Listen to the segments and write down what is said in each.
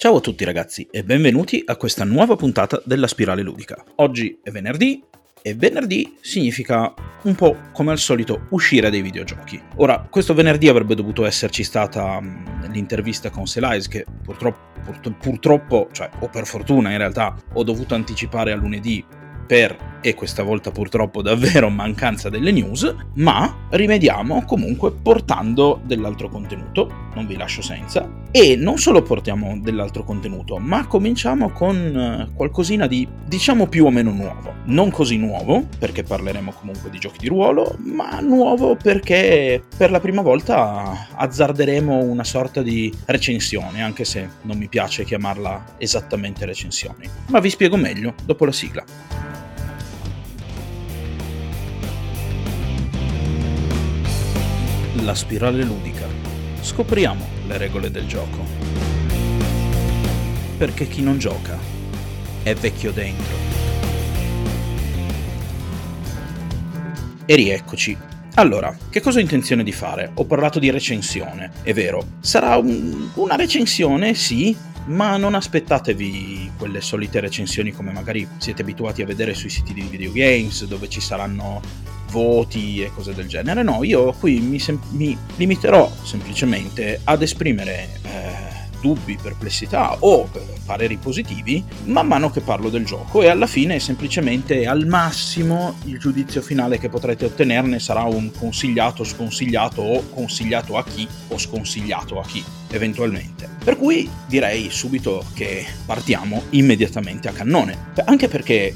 Ciao a tutti ragazzi e benvenuti a questa nuova puntata della Spirale Ludica. Oggi è venerdì e venerdì significa un po' come al solito uscire dai videogiochi. Ora, questo venerdì avrebbe dovuto esserci stata mh, l'intervista con Selize che purtroppo, pur, purtroppo, cioè o per fortuna in realtà, ho dovuto anticipare a lunedì per e questa volta purtroppo davvero mancanza delle news, ma rimediamo comunque portando dell'altro contenuto, non vi lascio senza, e non solo portiamo dell'altro contenuto, ma cominciamo con eh, qualcosina di diciamo più o meno nuovo. Non così nuovo, perché parleremo comunque di giochi di ruolo, ma nuovo perché per la prima volta azzarderemo una sorta di recensione, anche se non mi piace chiamarla esattamente recensione. Ma vi spiego meglio dopo la sigla. La spirale ludica. Scopriamo le regole del gioco. Perché chi non gioca è vecchio dentro. E rieccoci. Allora, che cosa ho intenzione di fare? Ho parlato di recensione, è vero. Sarà un, una recensione, sì, ma non aspettatevi quelle solite recensioni come magari siete abituati a vedere sui siti di videogames, dove ci saranno voti e cose del genere. No, io qui mi, sem- mi limiterò semplicemente ad esprimere eh, dubbi, perplessità o pareri positivi man mano che parlo del gioco e alla fine semplicemente al massimo il giudizio finale che potrete ottenerne sarà un consigliato, sconsigliato o consigliato a chi o sconsigliato a chi eventualmente. Per cui direi subito che partiamo immediatamente a cannone, anche perché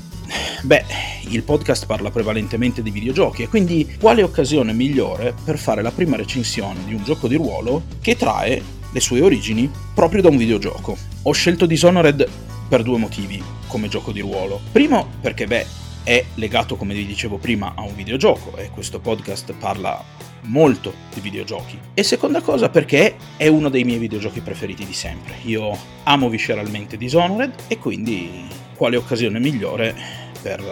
Beh, il podcast parla prevalentemente di videogiochi e quindi quale occasione migliore per fare la prima recensione di un gioco di ruolo che trae le sue origini proprio da un videogioco. Ho scelto Dishonored per due motivi come gioco di ruolo. Primo perché, beh, è legato, come vi dicevo prima, a un videogioco e questo podcast parla molto di videogiochi. E seconda cosa perché è uno dei miei videogiochi preferiti di sempre. Io amo visceralmente Dishonored e quindi quale occasione migliore per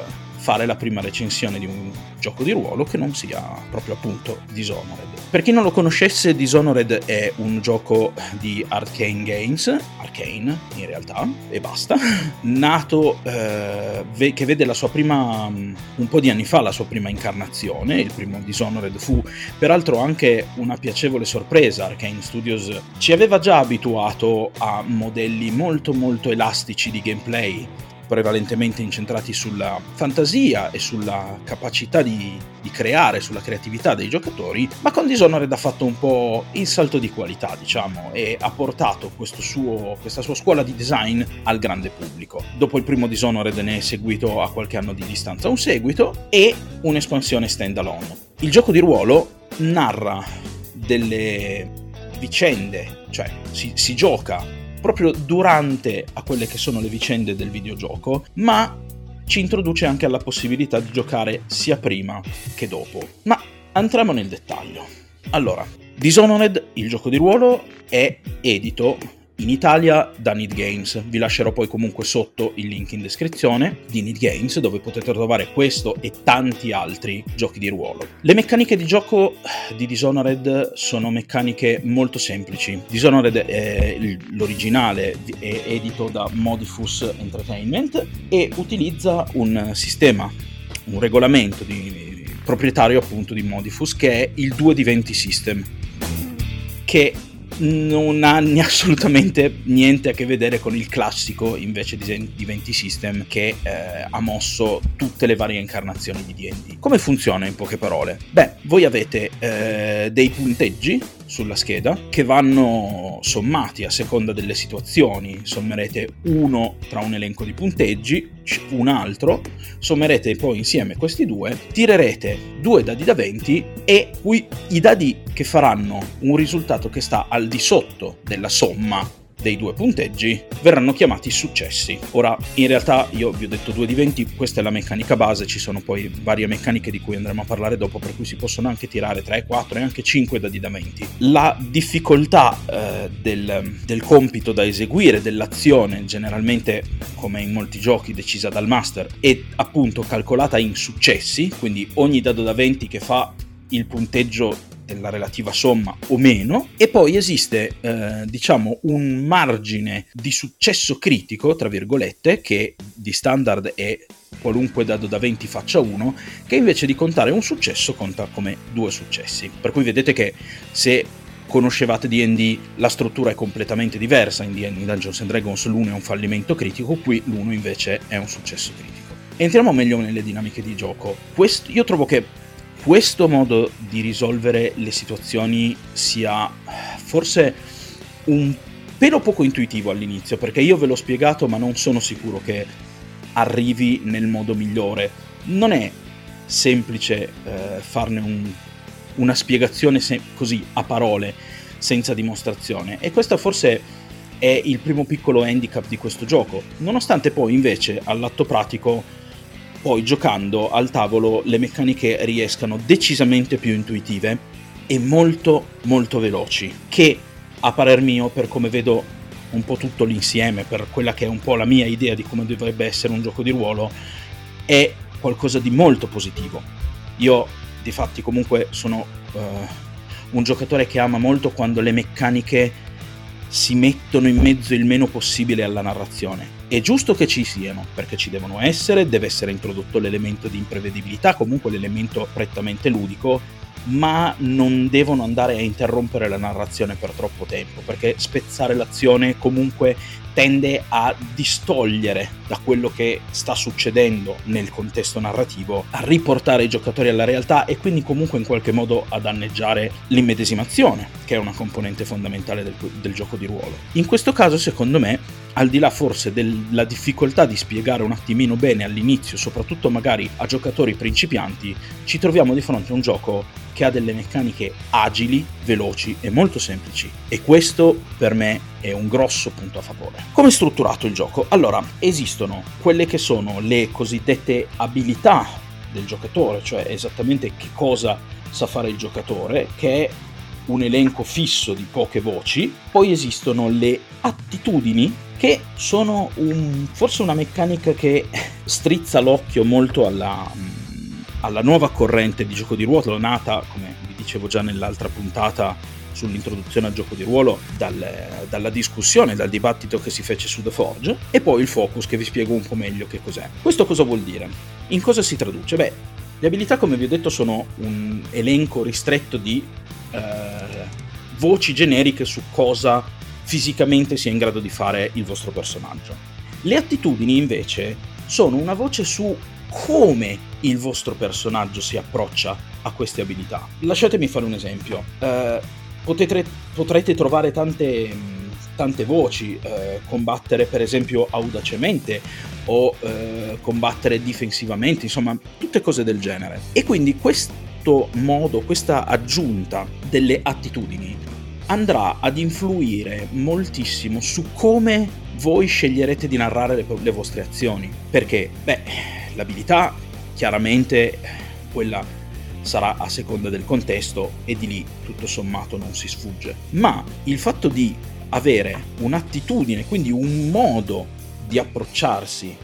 fare la prima recensione di un gioco di ruolo che non sia proprio appunto Dishonored. Per chi non lo conoscesse, Dishonored è un gioco di Arcane Games, Arcane in realtà, e basta, nato eh, che vede la sua prima, un po' di anni fa, la sua prima incarnazione, il primo Dishonored fu peraltro anche una piacevole sorpresa, Arcane Studios ci aveva già abituato a modelli molto molto elastici di gameplay, prevalentemente incentrati sulla fantasia e sulla capacità di, di, creare, sulla creatività dei giocatori, ma con Dishonored ha fatto un po' il salto di qualità, diciamo, e ha portato suo, questa sua scuola di design al grande pubblico. Dopo il primo Dishonored ne è seguito a qualche anno di distanza un seguito e un'espansione standalone. Il gioco di ruolo narra delle vicende, cioè si, si gioca proprio durante a quelle che sono le vicende del videogioco, ma ci introduce anche alla possibilità di giocare sia prima che dopo. Ma entriamo nel dettaglio. Allora, Dishonored, il gioco di ruolo, è edito in Italia da Need Games. Vi lascerò poi comunque sotto il link in descrizione di Need Games dove potete trovare questo e tanti altri giochi di ruolo. Le meccaniche di gioco di Dishonored sono meccaniche molto semplici. Dishonored è l'originale è edito da Modifus Entertainment e utilizza un sistema, un regolamento di, proprietario appunto di Modifus che è il 2 di 20 system che non ha assolutamente niente a che vedere con il classico invece di 20 System che eh, ha mosso tutte le varie incarnazioni di D&D. Come funziona in poche parole? Beh, voi avete eh, dei punteggi sulla scheda che vanno sommati a seconda delle situazioni. Sommerete uno tra un elenco di punteggi, un altro, sommerete poi insieme questi due, tirerete due dadi da 20 e qui i dadi che faranno un risultato che sta al di sotto della somma dei due punteggi verranno chiamati successi. Ora, in realtà io vi ho detto 2 di 20, questa è la meccanica base, ci sono poi varie meccaniche di cui andremo a parlare dopo, per cui si possono anche tirare 3, 4 e anche 5 dadi da 20. La difficoltà eh, del, del compito da eseguire, dell'azione, generalmente come in molti giochi decisa dal master, è appunto calcolata in successi, quindi ogni dado da 20 che fa il punteggio della relativa somma o meno, e poi esiste, eh, diciamo, un margine di successo critico, tra virgolette, che di standard è qualunque dado da 20 faccia 1, che invece di contare un successo conta come due successi. Per cui vedete che se conoscevate D&D la struttura è completamente diversa, in, D&D Dungeons and Dragons l'1 è un fallimento critico, qui l'1 invece è un successo critico. Entriamo meglio nelle dinamiche di gioco. Questo, io trovo che questo modo di risolvere le situazioni sia forse un pelo poco intuitivo all'inizio, perché io ve l'ho spiegato ma non sono sicuro che arrivi nel modo migliore. Non è semplice eh, farne un, una spiegazione se- così a parole, senza dimostrazione. E questo forse è il primo piccolo handicap di questo gioco, nonostante poi invece all'atto pratico, poi giocando al tavolo, le meccaniche riescano decisamente più intuitive e molto molto veloci, che a parer mio, per come vedo un po' tutto l'insieme, per quella che è un po' la mia idea di come dovrebbe essere un gioco di ruolo, è qualcosa di molto positivo. Io, di fatti, comunque sono uh, un giocatore che ama molto quando le meccaniche si mettono in mezzo il meno possibile alla narrazione. È giusto che ci siano, perché ci devono essere, deve essere introdotto l'elemento di imprevedibilità, comunque l'elemento prettamente ludico, ma non devono andare a interrompere la narrazione per troppo tempo, perché spezzare l'azione comunque tende a distogliere da quello che sta succedendo nel contesto narrativo, a riportare i giocatori alla realtà e quindi comunque in qualche modo a danneggiare l'immedesimazione, che è una componente fondamentale del, del gioco di ruolo. In questo caso, secondo me, al di là forse della difficoltà di spiegare un attimino bene all'inizio, soprattutto magari a giocatori principianti, ci troviamo di fronte a un gioco che ha delle meccaniche agili, veloci e molto semplici. E questo per me è un grosso punto a favore. Come è strutturato il gioco? Allora, esistono quelle che sono le cosiddette abilità del giocatore, cioè esattamente che cosa sa fare il giocatore, che è un elenco fisso di poche voci, poi esistono le attitudini che sono un, forse una meccanica che strizza l'occhio molto alla, alla nuova corrente di gioco di ruolo nata, come vi dicevo già nell'altra puntata sull'introduzione al gioco di ruolo, dal, dalla discussione, dal dibattito che si fece su The Forge, e poi il focus che vi spiego un po' meglio che cos'è. Questo cosa vuol dire? In cosa si traduce? Beh, le abilità, come vi ho detto, sono un elenco ristretto di eh, voci generiche su cosa fisicamente sia in grado di fare il vostro personaggio. Le attitudini, invece, sono una voce su come il vostro personaggio si approccia a queste abilità. Lasciatemi fare un esempio. Eh, potete, potrete trovare tante, tante voci, eh, combattere per esempio audacemente o eh, combattere difensivamente, insomma, tutte cose del genere. E quindi questo modo, questa aggiunta delle attitudini andrà ad influire moltissimo su come voi sceglierete di narrare le, le vostre azioni. Perché, beh, l'abilità chiaramente quella sarà a seconda del contesto e di lì tutto sommato non si sfugge. Ma il fatto di avere un'attitudine, quindi un modo di approcciarsi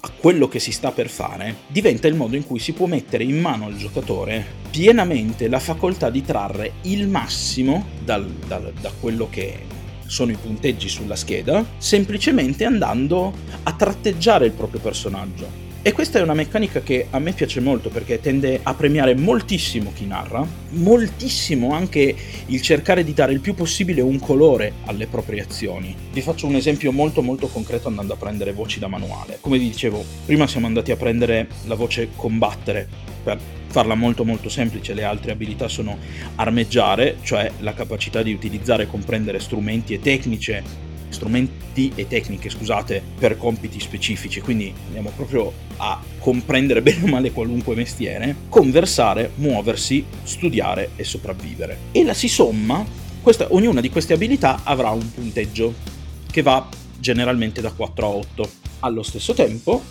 a quello che si sta per fare, diventa il modo in cui si può mettere in mano al giocatore pienamente la facoltà di trarre il massimo dal, dal, da quello che sono i punteggi sulla scheda, semplicemente andando a tratteggiare il proprio personaggio e questa è una meccanica che a me piace molto perché tende a premiare moltissimo chi narra, moltissimo anche il cercare di dare il più possibile un colore alle proprie azioni. Vi faccio un esempio molto molto concreto andando a prendere voci da manuale. Come vi dicevo, prima siamo andati a prendere la voce combattere per farla molto molto semplice, le altre abilità sono armeggiare, cioè la capacità di utilizzare e comprendere strumenti e tecniche strumenti e tecniche, scusate, per compiti specifici, quindi andiamo proprio a comprendere bene o male qualunque mestiere, conversare, muoversi, studiare e sopravvivere. E la si somma, questa, ognuna di queste abilità avrà un punteggio che va generalmente da 4 a 8. Allo stesso tempo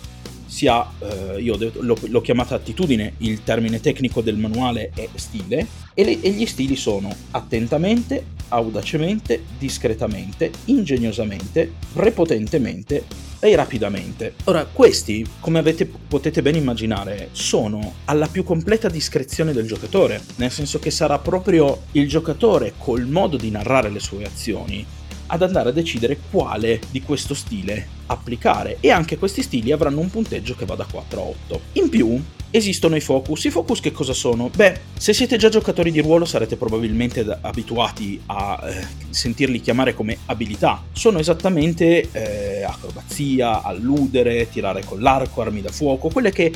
si ha, eh, io l'ho, l'ho, chiamata attitudine, il termine tecnico del manuale è stile, e, le, e gli stili sono attentamente, audacemente, discretamente, ingegnosamente, prepotentemente, Fai rapidamente. Ora, questi, come avete, potete ben immaginare, sono alla più completa discrezione del giocatore, nel senso che sarà proprio il giocatore col modo di narrare le sue azioni ad andare a decidere quale di questo stile applicare e anche questi stili avranno un punteggio che va da 4 a 8. In più esistono i focus. I focus che cosa sono? Beh, se siete già giocatori di ruolo sarete probabilmente abituati a eh, sentirli chiamare come abilità. Sono esattamente eh, acrobazia, alludere, tirare con l'arco, armi da fuoco, quelle che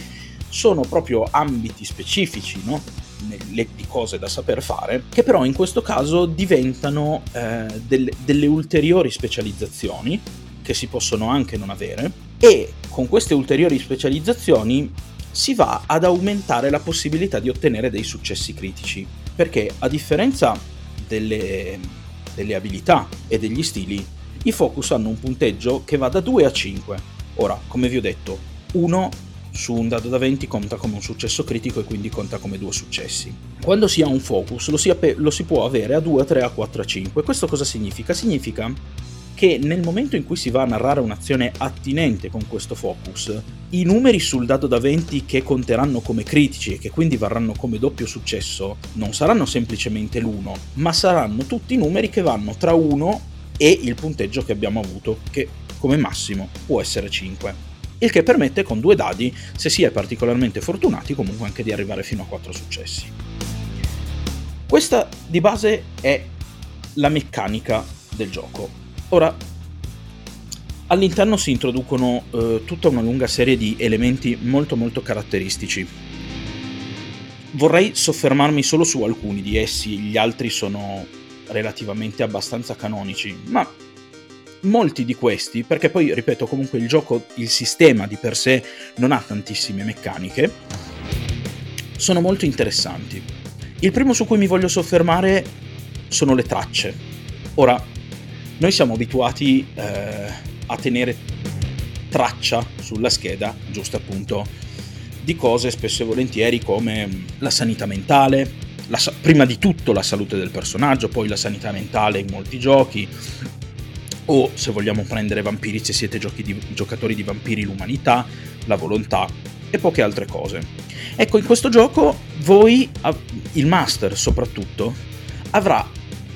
sono proprio ambiti specifici, no? Di cose da saper fare, che però in questo caso diventano eh, delle, delle ulteriori specializzazioni che si possono anche non avere e con queste ulteriori specializzazioni si va ad aumentare la possibilità di ottenere dei successi critici, perché a differenza delle, delle abilità e degli stili, i focus hanno un punteggio che va da 2 a 5. Ora, come vi ho detto, 1 su un dado da 20 conta come un successo critico e quindi conta come due successi. Quando si ha un focus lo si, lo si può avere a 2, a 3, a 4, a 5. Questo cosa significa? Significa che nel momento in cui si va a narrare un'azione attinente con questo focus, i numeri sul dado da 20 che conteranno come critici e che quindi varranno come doppio successo non saranno semplicemente l'1, ma saranno tutti numeri che vanno tra 1 e il punteggio che abbiamo avuto, che come massimo può essere 5. Il che permette con due dadi, se si è particolarmente fortunati, comunque anche di arrivare fino a 4 successi. Questa di base è la meccanica del gioco. Ora, all'interno si introducono eh, tutta una lunga serie di elementi molto molto caratteristici. Vorrei soffermarmi solo su alcuni di essi, gli altri sono relativamente abbastanza canonici, ma molti di questi, perché poi ripeto comunque il gioco, il sistema di per sé non ha tantissime meccaniche, sono molto interessanti. Il primo su cui mi voglio soffermare sono le tracce. Ora, noi siamo abituati eh, a tenere traccia sulla scheda, giusto appunto, di cose spesso e volentieri come la sanità mentale, la, prima di tutto la salute del personaggio, poi la sanità mentale in molti giochi, o se vogliamo prendere vampiri, se siete di, giocatori di vampiri, l'umanità, la volontà e poche altre cose. Ecco, in questo gioco voi, il master soprattutto, avrà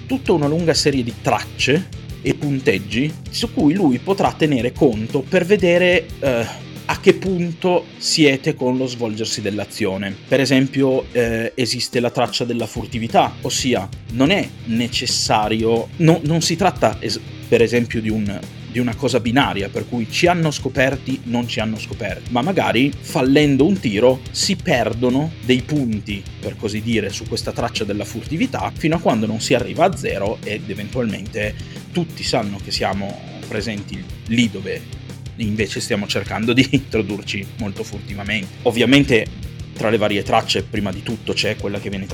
tutta una lunga serie di tracce e punteggi su cui lui potrà tenere conto per vedere eh, a che punto siete con lo svolgersi dell'azione. Per esempio eh, esiste la traccia della furtività, ossia non è necessario, no, non si tratta es- per esempio di un di una cosa binaria, per cui ci hanno scoperti, non ci hanno scoperti, ma magari fallendo un tiro si perdono dei punti, per così dire, su questa traccia della furtività, fino a quando non si arriva a zero ed eventualmente tutti sanno che siamo presenti lì dove invece stiamo cercando di introdurci molto furtivamente. Ovviamente tra le varie tracce, prima di tutto c'è quella che viene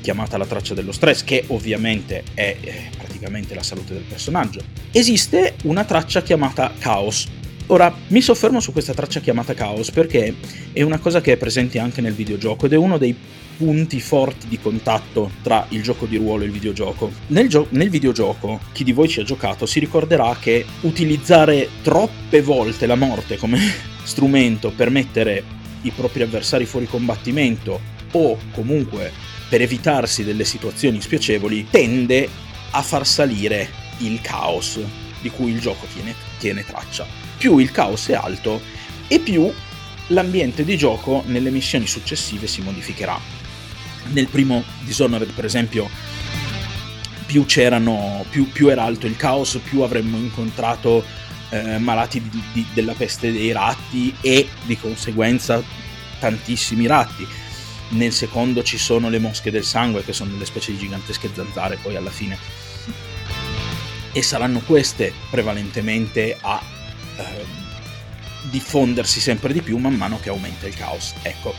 chiamata la traccia dello stress, che ovviamente è eh, praticamente la salute del personaggio. Esiste una traccia chiamata Chaos. Ora, mi soffermo su questa traccia chiamata Chaos perché è una cosa che è presente anche nel videogioco ed è uno dei punti forti di contatto tra il gioco di ruolo e il videogioco. Nel, gio- nel, videogioco, chi di voi ci ha giocato si ricorderà che utilizzare troppe volte la morte come strumento per mettere i propri avversari fuori combattimento o comunque per evitarsi delle situazioni spiacevoli tende a far salire il caos di cui il gioco tiene, tiene traccia. Più il caos è alto e più l'ambiente di gioco nelle missioni successive si modificherà. Nel primo Dishonored, per esempio, più, più, più era alto il caos, più avremmo incontrato eh, malati di, di, della peste dei ratti e di conseguenza tantissimi ratti. Nel secondo ci sono le mosche del sangue, che sono delle specie di gigantesche zanzare poi alla fine. E saranno queste prevalentemente a eh, diffondersi sempre di più man mano che aumenta il caos. Ecco.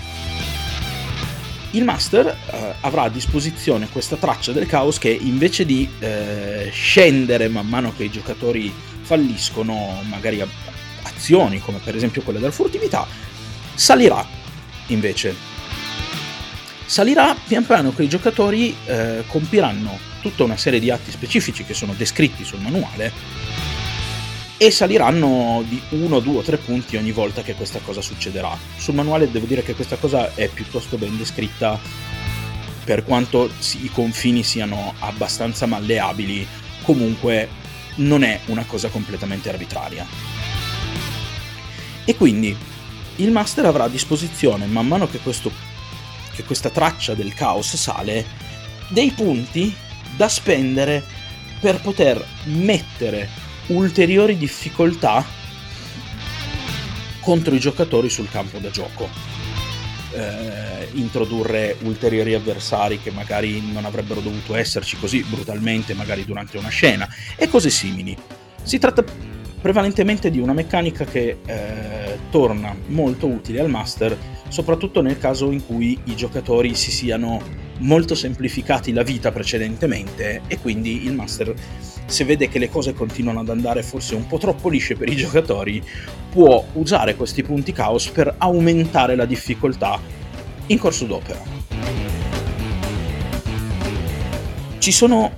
Il master eh, avrà a disposizione questa traccia del caos che invece di eh, scendere man mano che i giocatori falliscono magari azioni come per esempio quella della furtività, salirà invece. Salirà pian piano che i giocatori eh, compiranno tutta una serie di atti specifici che sono descritti sul manuale e saliranno di 1, 2 o 3 punti ogni volta che questa cosa succederà. Sul manuale devo dire che questa cosa è piuttosto ben descritta per quanto i confini siano abbastanza malleabili, comunque non è una cosa completamente arbitraria. E quindi il master avrà a disposizione, man mano che, questo, che questa traccia del caos sale, dei punti da spendere per poter mettere ulteriori difficoltà contro i giocatori sul campo da gioco. Eh, introdurre ulteriori avversari che magari non avrebbero dovuto esserci così brutalmente, magari durante una scena, e cose simili. Si tratta prevalentemente di una meccanica che eh, torna molto utile al master, soprattutto nel caso in cui i giocatori si siano molto semplificati la vita precedentemente e quindi il master se vede che le cose continuano ad andare forse un po' troppo lisce per i giocatori, può usare questi punti caos per aumentare la difficoltà in corso d'opera. Ci sono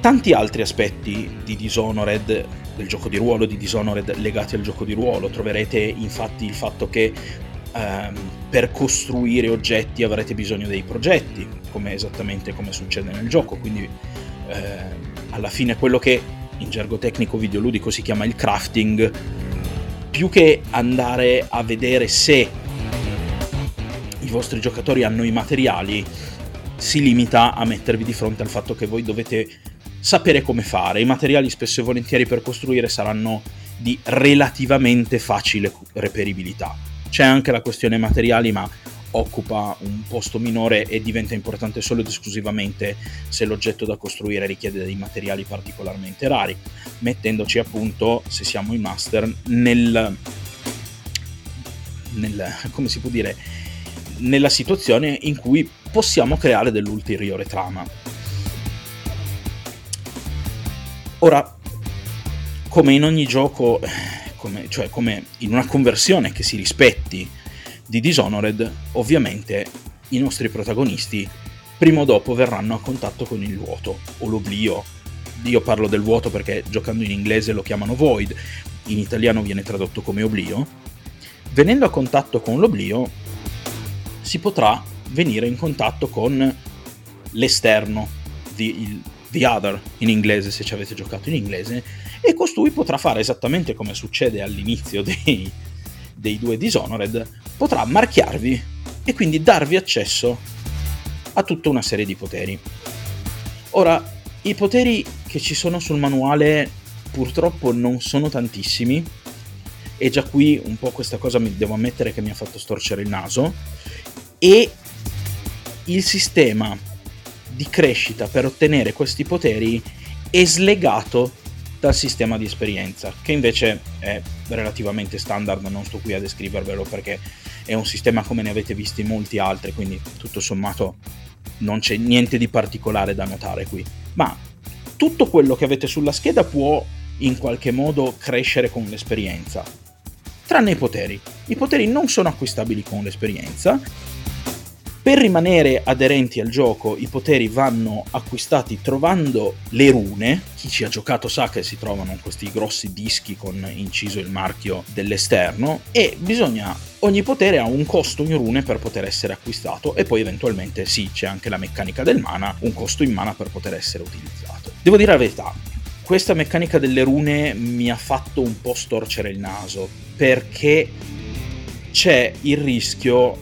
tanti altri aspetti di Dishonored, del gioco di ruolo di Dishonored legati al gioco di ruolo. Troverete infatti il fatto che ehm, per costruire oggetti avrete bisogno dei progetti, come esattamente come succede nel gioco, quindi eh, alla fine quello che in gergo tecnico videoludico si chiama il crafting, più che andare a vedere se i vostri giocatori hanno i materiali, si limita a mettervi di fronte al fatto che voi dovete sapere come fare. I materiali spesso e volentieri per costruire saranno di relativamente facile reperibilità. C'è anche la questione materiali, ma occupa un posto minore e diventa importante solo ed esclusivamente se l'oggetto da costruire richiede dei materiali particolarmente rari, mettendoci appunto, se siamo in master, nel, nel come si può dire, nella situazione in cui possiamo creare dell'ulteriore trama. Ora, come in ogni gioco, come, cioè come in una conversione che si rispetti di Dishonored, ovviamente i nostri protagonisti prima o dopo verranno a contatto con il vuoto o l'oblio. Io parlo del vuoto perché giocando in inglese lo chiamano void, in italiano viene tradotto come oblio. Venendo a contatto con l'oblio si potrà venire in contatto con l'esterno, the, the other in inglese se ci avete giocato in inglese, e costui potrà fare esattamente come succede all'inizio dei, dei due Dishonored, potrà marchiarvi e quindi darvi accesso a tutta una serie di poteri. Ora, i poteri che ci sono sul manuale purtroppo non sono tantissimi e già qui un po' questa cosa mi devo ammettere che mi ha fatto storcere il naso e il sistema di crescita per ottenere questi poteri è slegato dal sistema di esperienza, che invece è relativamente standard, non sto qui a descrivervelo perché è un sistema come ne avete visti molti altri, quindi tutto sommato non c'è niente di particolare da notare qui. Ma tutto quello che avete sulla scheda può in qualche modo crescere con l'esperienza, tranne i poteri. I poteri non sono acquistabili con l'esperienza per rimanere aderenti al gioco i poteri vanno acquistati trovando le rune, chi ci ha giocato sa che si trovano questi grossi dischi con inciso il marchio dell'esterno. E bisogna ogni potere ha un costo in rune per poter essere acquistato. E poi eventualmente sì c'è anche la meccanica del mana, un costo in mana per poter essere utilizzato. Devo dire la verità, questa meccanica delle rune mi ha fatto un po' storcere il naso perché c'è il rischio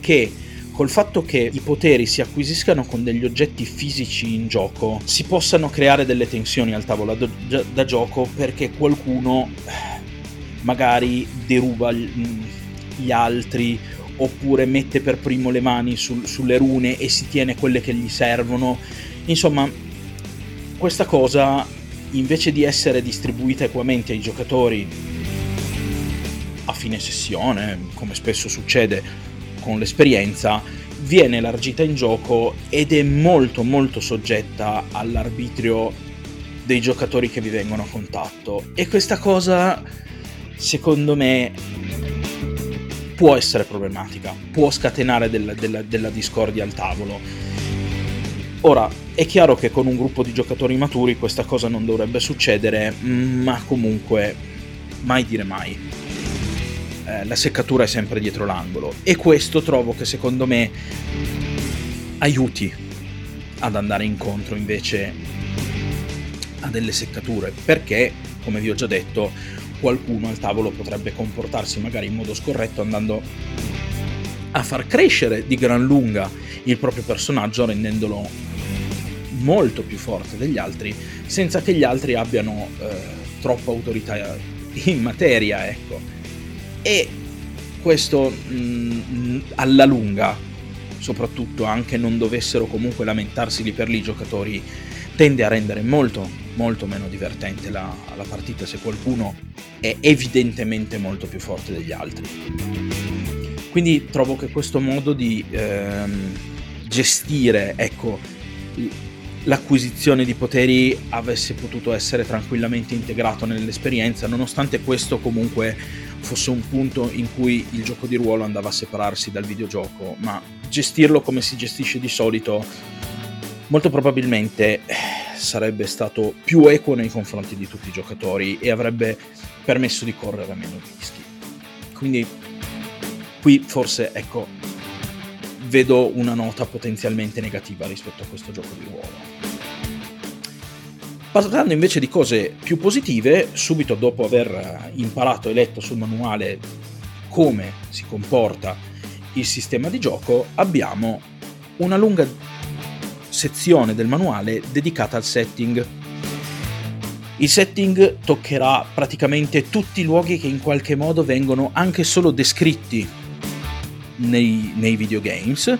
che col fatto che i poteri si acquisiscano con degli oggetti fisici in gioco, si possano creare delle tensioni al tavolo da, da gioco perché qualcuno eh, magari deruba gli altri oppure mette per primo le mani sul, sulle rune e si tiene quelle che gli servono. Insomma, questa cosa invece di essere distribuita equamente ai giocatori a fine sessione, come spesso succede con l'esperienza viene elargita in gioco ed è molto molto soggetta all'arbitrio dei giocatori che vi vengono a contatto e questa cosa secondo me può essere problematica, può scatenare della, della, della discordia al tavolo. Ora, è chiaro che con un gruppo di giocatori maturi questa cosa non dovrebbe succedere, ma comunque mai dire mai. Eh, la seccatura è sempre dietro l'angolo. E questo trovo che secondo me aiuti ad andare incontro invece a delle seccature. Perché, come vi ho già detto, qualcuno al tavolo potrebbe comportarsi magari in modo scorretto andando a far crescere di gran lunga il proprio personaggio rendendolo molto più forte degli altri senza che gli altri abbiano eh, troppa autorità in materia ecco e questo mh, mm, alla lunga soprattutto anche non dovessero comunque lamentarsi lì per lì i giocatori tende a rendere molto molto meno divertente la, la partita se qualcuno è evidentemente molto più forte degli altri. Quindi trovo che questo modo di ehm, gestire ecco, l'acquisizione di poteri avesse potuto essere tranquillamente integrato nell'esperienza, nonostante questo comunque fosse un punto in cui il gioco di ruolo andava a separarsi dal videogioco, ma gestirlo come si gestisce di solito molto probabilmente sarebbe stato più equo nei confronti di tutti i giocatori e avrebbe permesso di correre meno rischi. Quindi qui forse ecco vedo una nota potenzialmente negativa rispetto a questo gioco di ruolo. Parlando invece di cose più positive, subito dopo aver imparato e letto sul manuale come si comporta il sistema di gioco, abbiamo una lunga sezione del manuale dedicata al setting. Il setting toccherà praticamente tutti i luoghi che in qualche modo vengono anche solo descritti nei, nei videogames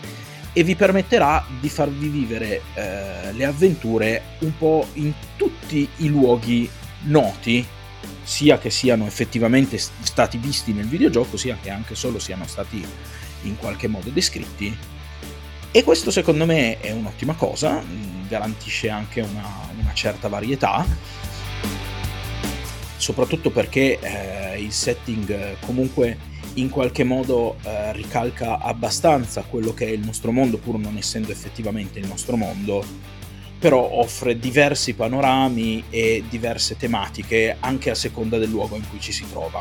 e vi permetterà di farvi vivere eh, le avventure un po' in tutti i luoghi noti, sia che siano effettivamente stati visti nel videogioco, sia che anche solo siano stati in qualche modo descritti. E questo secondo me è un'ottima cosa, garantisce anche una, una certa varietà, soprattutto perché eh, il setting comunque in qualche modo eh, ricalca abbastanza quello che è il nostro mondo, pur non essendo effettivamente il nostro mondo, però offre diversi panorami e diverse tematiche anche a seconda del luogo in cui ci si trova.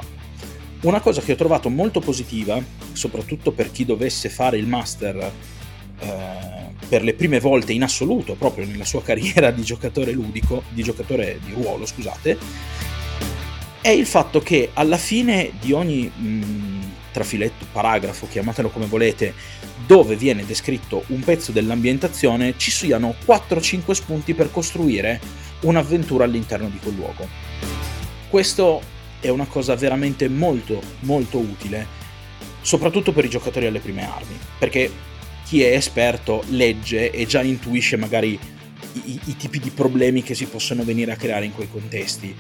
Una cosa che ho trovato molto positiva, soprattutto per chi dovesse fare il master eh, per le prime volte in assoluto, proprio nella sua carriera di giocatore ludico, di giocatore di ruolo, scusate, è il fatto che alla fine di ogni mh, mm, trafiletto, paragrafo, chiamatelo come volete, dove viene descritto un pezzo dell'ambientazione, ci siano 4-5 spunti per costruire un'avventura all'interno di quel luogo. Questo è una cosa veramente molto molto utile, soprattutto per i giocatori alle prime armi, perché chi è esperto legge e già intuisce magari i, i, tipi di problemi che si possono venire a creare in quei contesti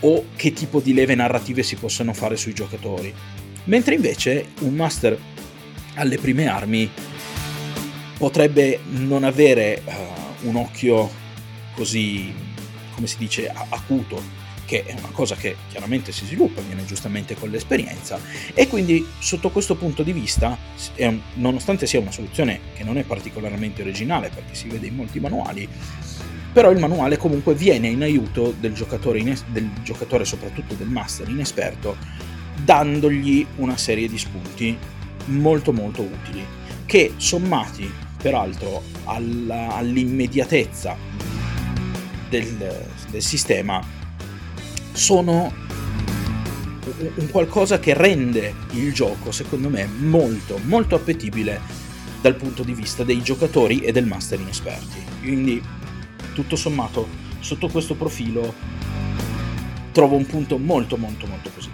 o che tipo di leve narrative si possono fare sui giocatori. Mentre invece un master alle prime armi potrebbe non avere uh, un occhio così, come si dice, acuto che è una cosa che chiaramente si sviluppa, viene giustamente con l'esperienza, e quindi sotto questo punto di vista, un, nonostante sia una soluzione che non è particolarmente originale perché si vede in molti manuali, però il manuale comunque viene in aiuto del giocatore, ines- del giocatore soprattutto del master inesperto, dandogli una serie di spunti molto molto utili, che sommati peraltro alla, all'immediatezza del, del sistema sono un qualcosa che rende il gioco, secondo me, molto, molto appetibile dal punto di vista dei giocatori e del master inesperti. Quindi, tutto sommato, sotto questo profilo, trovo un punto molto, molto, molto positivo.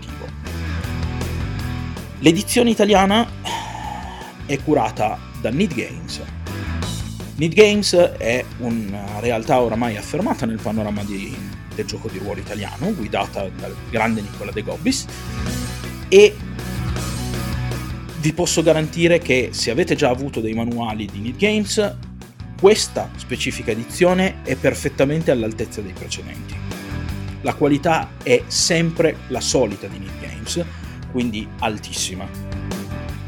L'edizione italiana è curata da Need Games. Need Games è una realtà oramai affermata nel panorama di, del gioco di ruolo italiano, guidata dal grande Nicola De Gobbis, e vi posso garantire che se avete già avuto dei manuali di Need Games, questa specifica edizione è perfettamente all'altezza dei precedenti. La qualità è sempre la solita di Need Games, quindi altissima.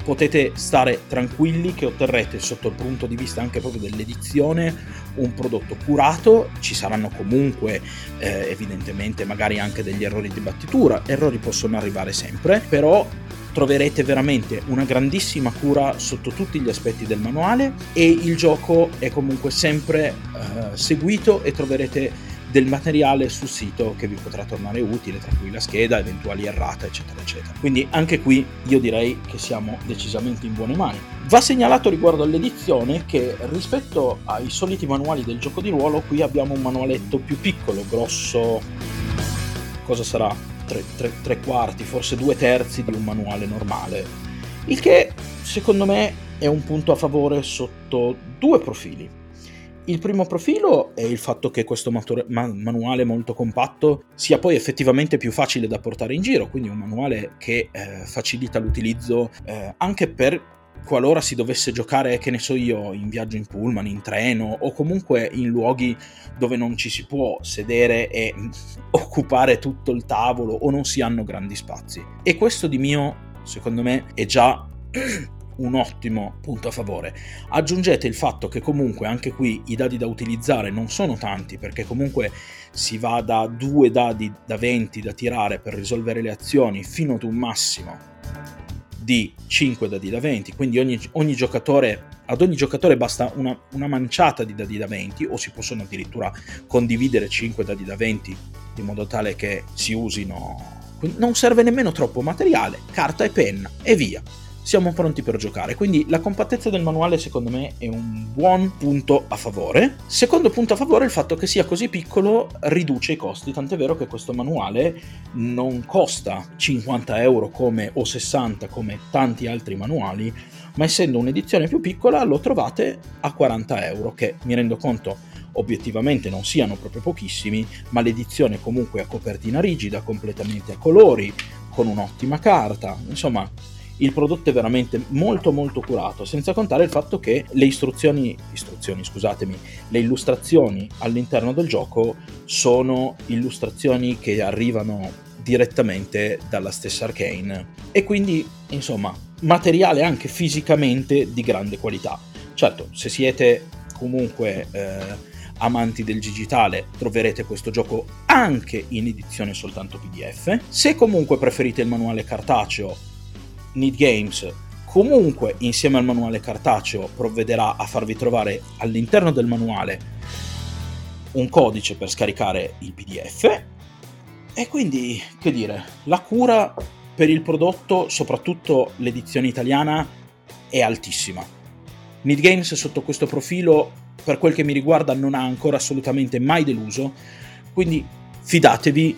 potete stare tranquilli che otterrete sotto il punto di vista anche proprio dell'edizione un prodotto curato, ci saranno comunque eh, evidentemente magari anche degli errori di battitura, errori possono arrivare sempre, però troverete veramente una grandissima cura sotto tutti gli aspetti del manuale e il gioco è comunque sempre eh, seguito e troverete del materiale sul sito che vi potrà tornare utile, tra cui la scheda, eventuali errate, eccetera, eccetera. Quindi anche qui io direi che siamo decisamente in buone mani. Va segnalato riguardo all'edizione che rispetto ai soliti manuali del gioco di ruolo, qui abbiamo un manualetto più piccolo, grosso, cosa sarà? Tre, tre, tre quarti, forse due terzi di un manuale normale. Il che secondo me è un punto a favore sotto due profili. Il primo profilo è il fatto che questo matur- man- manuale molto compatto sia poi effettivamente più facile da portare in giro, quindi un manuale che eh, facilita l'utilizzo eh, anche per qualora si dovesse giocare, che ne so io, in viaggio in pullman, in treno o comunque in luoghi dove non ci si può sedere e occupare tutto il tavolo o non si hanno grandi spazi. E questo di mio, secondo me, è già un ottimo punto a favore. Aggiungete il fatto che comunque anche qui i dadi da utilizzare non sono tanti perché comunque si va da due dadi da 20 da tirare per risolvere le azioni fino ad un massimo di 5 dadi da 20, quindi ogni, ogni giocatore, ad ogni giocatore basta una, una, manciata di dadi da 20 o si possono addirittura condividere 5 dadi da 20 in modo tale che si usino... Non serve nemmeno troppo materiale, carta e penna e via siamo pronti per giocare. Quindi la compattezza del manuale secondo me è un buon punto a favore. Secondo punto a favore il fatto che sia così piccolo riduce i costi, tant'è vero che questo manuale non costa 50 euro come, o 60 come tanti altri manuali, ma essendo un'edizione più piccola lo trovate a 40 euro, che mi rendo conto obiettivamente non siano proprio pochissimi, ma l'edizione comunque a copertina rigida, completamente a colori, con un'ottima carta, insomma il prodotto è veramente molto molto curato, senza contare il fatto che le istruzioni, istruzioni scusatemi, le illustrazioni all'interno del gioco sono illustrazioni che arrivano direttamente dalla stessa Arcane e quindi insomma materiale anche fisicamente di grande qualità. Certo, se siete comunque eh, amanti del digitale troverete questo gioco anche in edizione soltanto PDF. Se comunque preferite il manuale cartaceo Need Games. Comunque insieme al manuale cartaceo provvederà a farvi trovare all'interno del manuale un codice per scaricare il PDF e quindi che dire la cura per il prodotto soprattutto l'edizione italiana è altissima. Need Games sotto questo profilo per quel che mi riguarda non ha ancora assolutamente mai deluso. Quindi fidatevi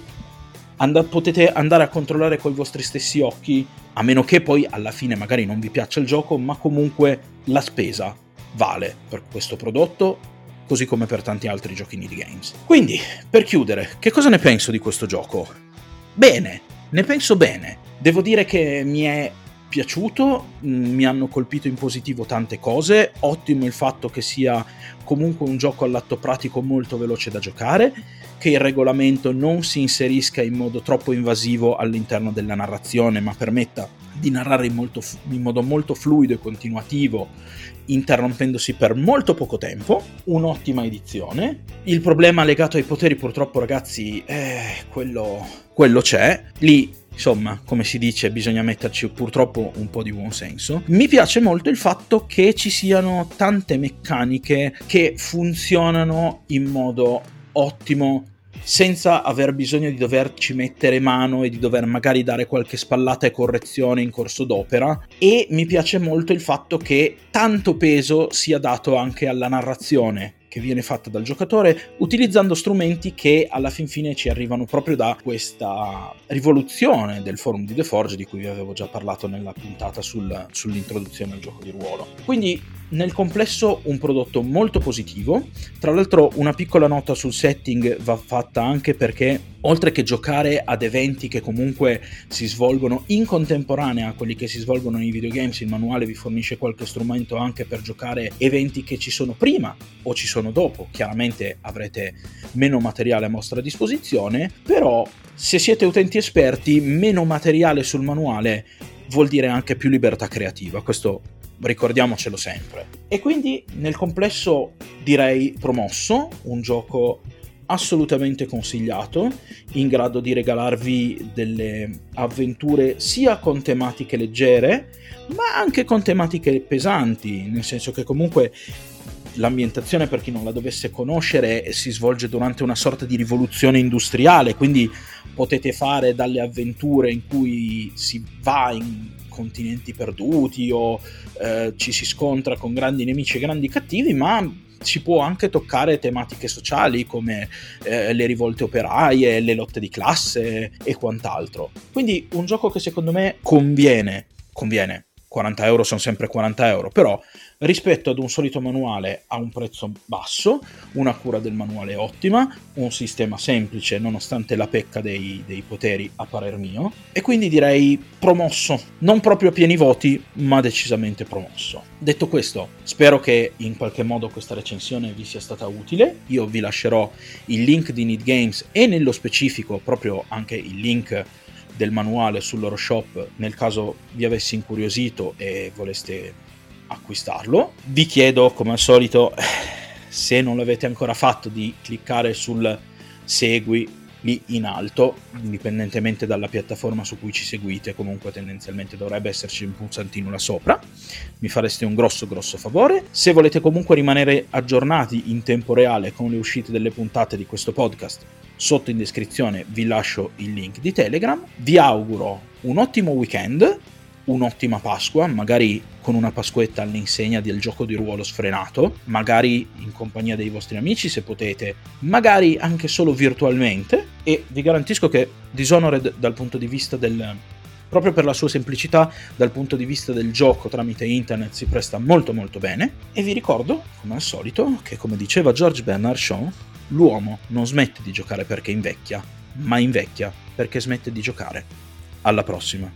and- potete andare a controllare con i vostri stessi occhi a meno che poi alla fine magari non vi piaccia il gioco, ma comunque la spesa vale per questo prodotto così come per tanti altri giochi indie games. Quindi, per chiudere, che cosa ne penso di questo gioco? Bene, ne penso bene. Devo dire che mi è piaciuto, mm, mi hanno colpito in positivo tante cose, ottimo il fatto che sia comunque un gioco all'atto pratico molto veloce da giocare, che il regolamento non si inserisca in modo troppo invasivo all'interno della narrazione, ma permetta di narrare in, molto, in modo molto fluido e continuativo, interrompendosi per molto poco tempo. Un'ottima edizione. Il problema legato ai poteri, purtroppo, ragazzi, eh, quello, quello c'è. Lì insomma, come si dice, bisogna metterci purtroppo un po' di buon senso. Mi piace molto il fatto che ci siano tante meccaniche che funzionano in modo ottimo senza aver bisogno di doverci mettere mano e di dover magari dare qualche spallata e correzione in corso d'opera e mi piace molto il fatto che tanto peso sia dato anche alla narrazione che viene fatta dal giocatore utilizzando strumenti che alla fin fine ci arrivano proprio da questa rivoluzione del forum di The Forge di cui vi avevo già parlato nella puntata sul, sull'introduzione al gioco di ruolo. Quindi nel complesso un prodotto molto positivo, tra l'altro una piccola nota sul setting va fatta anche perché oltre che giocare ad eventi che comunque si svolgono in contemporanea a quelli che si svolgono nei videogames, il manuale vi fornisce qualche strumento anche per giocare eventi che ci sono prima o ci sono dopo. Chiaramente avrete meno materiale a vostra disposizione, però se siete utenti esperti, meno materiale sul manuale vuol dire anche più libertà creativa, questo ricordiamocelo sempre. E quindi nel complesso direi promosso, un gioco assolutamente consigliato, in grado di regalarvi delle avventure sia con tematiche leggere, ma anche con tematiche pesanti, nel senso che comunque l'ambientazione, per chi non la dovesse conoscere, si svolge durante una sorta di rivoluzione industriale, quindi potete fare dalle avventure in cui si va in continenti perduti o eh, ci si scontra con grandi nemici e grandi cattivi, ma si può anche toccare tematiche sociali come eh, le rivolte operaie, le lotte di classe e quant'altro. Quindi un gioco che secondo me conviene, conviene, 40 euro sono sempre 40 euro, però rispetto ad un solito manuale a un prezzo basso, una cura del manuale ottima, un sistema semplice nonostante la pecca dei, dei poteri a parer mio, e quindi direi promosso, non proprio a pieni voti, ma decisamente promosso. Detto questo, spero che in qualche modo questa recensione vi sia stata utile, io vi lascerò il link di Need Games e nello specifico proprio anche il link del manuale sul loro shop nel caso vi avessi incuriosito e voleste acquistarlo. Vi chiedo, come al solito, se non l'avete ancora fatto, di cliccare sul segui lì in alto, indipendentemente dalla piattaforma su cui ci seguite, comunque tendenzialmente dovrebbe esserci un pulsantino là sopra. Mi fareste un grosso grosso favore. Se volete comunque rimanere aggiornati in tempo reale con le uscite delle puntate di questo podcast, sotto in descrizione vi lascio il link di Telegram. Vi auguro un ottimo weekend un'ottima Pasqua, magari con una Pasquetta all'insegna del gioco di ruolo sfrenato, magari in compagnia dei vostri amici se potete, magari anche solo virtualmente. E vi garantisco che Dishonored dal punto di vista del proprio per la sua semplicità dal punto di vista del gioco tramite internet si presta molto molto bene. E vi ricordo come al solito che come diceva George Bernard Shaw l'uomo non smette di giocare perché invecchia ma invecchia perché smette di giocare. Alla prossima